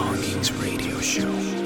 Longings Radio Show.